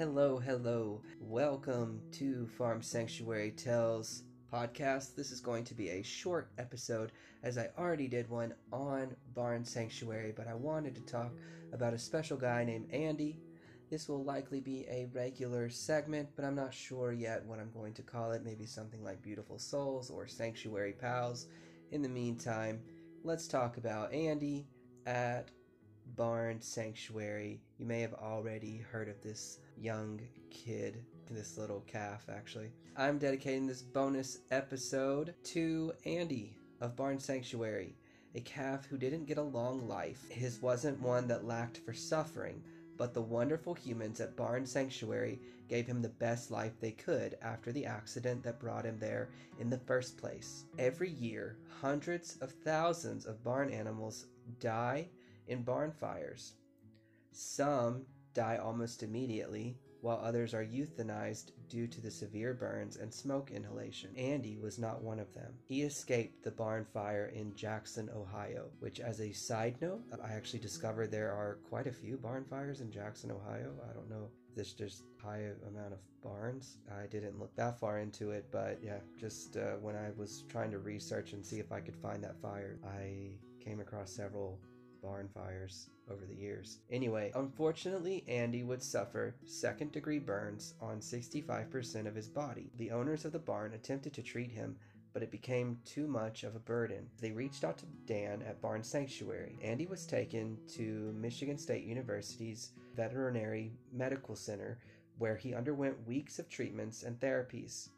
Hello, hello. Welcome to Farm Sanctuary Tales podcast. This is going to be a short episode as I already did one on Barn Sanctuary, but I wanted to talk about a special guy named Andy. This will likely be a regular segment, but I'm not sure yet what I'm going to call it. Maybe something like Beautiful Souls or Sanctuary Pals. In the meantime, let's talk about Andy at Barn Sanctuary. You may have already heard of this young kid, this little calf, actually. I'm dedicating this bonus episode to Andy of Barn Sanctuary, a calf who didn't get a long life. His wasn't one that lacked for suffering, but the wonderful humans at Barn Sanctuary gave him the best life they could after the accident that brought him there in the first place. Every year, hundreds of thousands of barn animals die in barn fires. Some die almost immediately, while others are euthanized due to the severe burns and smoke inhalation. Andy was not one of them. He escaped the barn fire in Jackson, Ohio, which, as a side note, I actually discovered there are quite a few barn fires in Jackson, Ohio. I don't know there's just high amount of barns. I didn't look that far into it, but yeah, just uh, when I was trying to research and see if I could find that fire, I came across several barn fires over the years. Anyway, unfortunately, Andy would suffer second degree burns on 65% of his body. The owners of the barn attempted to treat him, but it became too much of a burden. They reached out to Dan at Barn Sanctuary. Andy was taken to Michigan State University's Veterinary Medical Center, where he underwent weeks of treatments and therapies.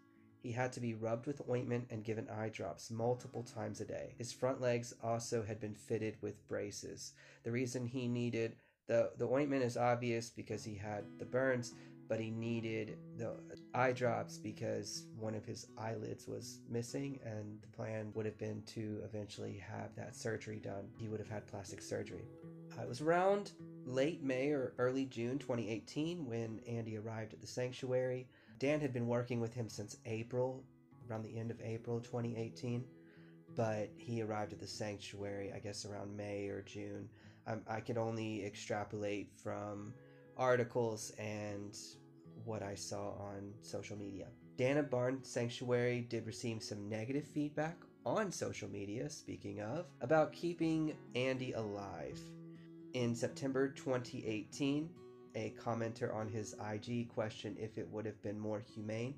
He had to be rubbed with ointment and given eye drops multiple times a day. His front legs also had been fitted with braces. The reason he needed the, the ointment is obvious because he had the burns, but he needed the eye drops because one of his eyelids was missing, and the plan would have been to eventually have that surgery done. He would have had plastic surgery. Uh, it was around late May or early June 2018 when Andy arrived at the sanctuary. Dan had been working with him since April, around the end of April 2018, but he arrived at the sanctuary, I guess, around May or June. Um, I could only extrapolate from articles and what I saw on social media. Dana Barn Sanctuary did receive some negative feedback on social media, speaking of, about keeping Andy alive. In September 2018, a commenter on his IG questioned if it would have been more humane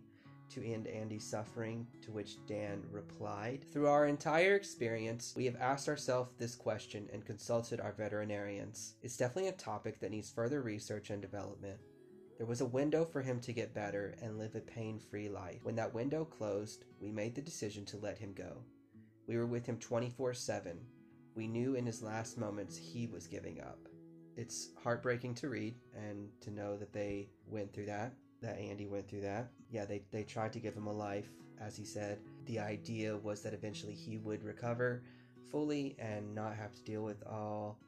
to end Andy's suffering, to which Dan replied Through our entire experience, we have asked ourselves this question and consulted our veterinarians. It's definitely a topic that needs further research and development. There was a window for him to get better and live a pain free life. When that window closed, we made the decision to let him go. We were with him 24 7. We knew in his last moments he was giving up it's heartbreaking to read and to know that they went through that that Andy went through that. Yeah, they, they tried to give him a life, as he said. The idea was that eventually he would recover fully and not have to deal with all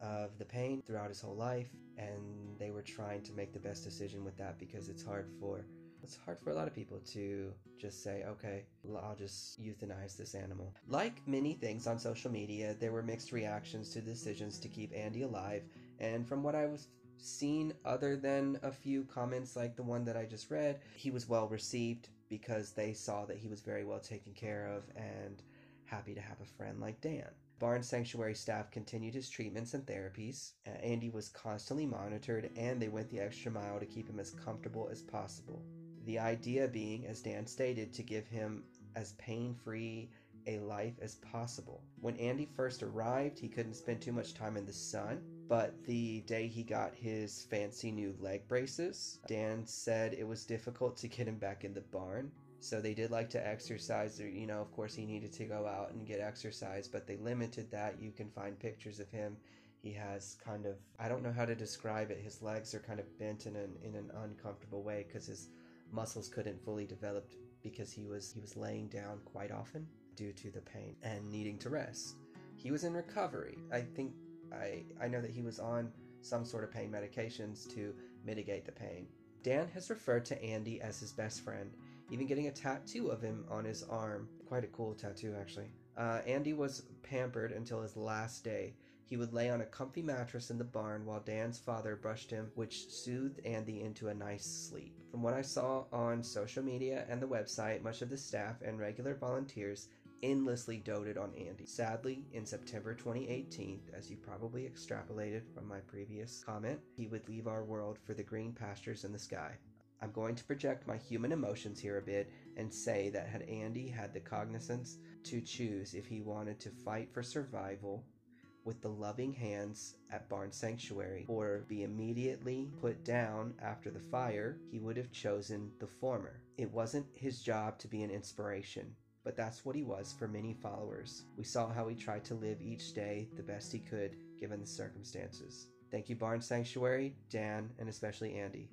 of the pain throughout his whole life. And they were trying to make the best decision with that because it's hard for it's hard for a lot of people to just say, okay, I'll just euthanize this animal. Like many things on social media, there were mixed reactions to decisions to keep Andy alive, and from what I was seen, other than a few comments like the one that I just read, he was well received because they saw that he was very well taken care of and happy to have a friend like Dan. Barn Sanctuary staff continued his treatments and therapies. Uh, Andy was constantly monitored, and they went the extra mile to keep him as comfortable as possible. The idea being, as Dan stated, to give him as pain free a life as possible. When Andy first arrived, he couldn't spend too much time in the sun, but the day he got his fancy new leg braces, Dan said it was difficult to get him back in the barn. So they did like to exercise, you know, of course, he needed to go out and get exercise, but they limited that. You can find pictures of him he has kind of I don't know how to describe it. His legs are kind of bent in an in an uncomfortable way because his muscles couldn't fully develop because he was he was laying down quite often due to the pain and needing to rest. He was in recovery. I think I I know that he was on some sort of pain medications to mitigate the pain. Dan has referred to Andy as his best friend, even getting a tattoo of him on his arm. Quite a cool tattoo, actually. Uh, Andy was pampered until his last day. He would lay on a comfy mattress in the barn while Dan's father brushed him, which soothed Andy into a nice sleep. From what I saw on social media and the website, much of the staff and regular volunteers endlessly doted on Andy. Sadly, in September 2018, as you probably extrapolated from my previous comment, he would leave our world for the green pastures in the sky. I'm going to project my human emotions here a bit and say that had Andy had the cognizance to choose if he wanted to fight for survival with the loving hands at Barn Sanctuary or be immediately put down after the fire, he would have chosen the former. It wasn't his job to be an inspiration, but that's what he was for many followers. We saw how he tried to live each day the best he could given the circumstances. Thank you, Barn Sanctuary, Dan, and especially Andy.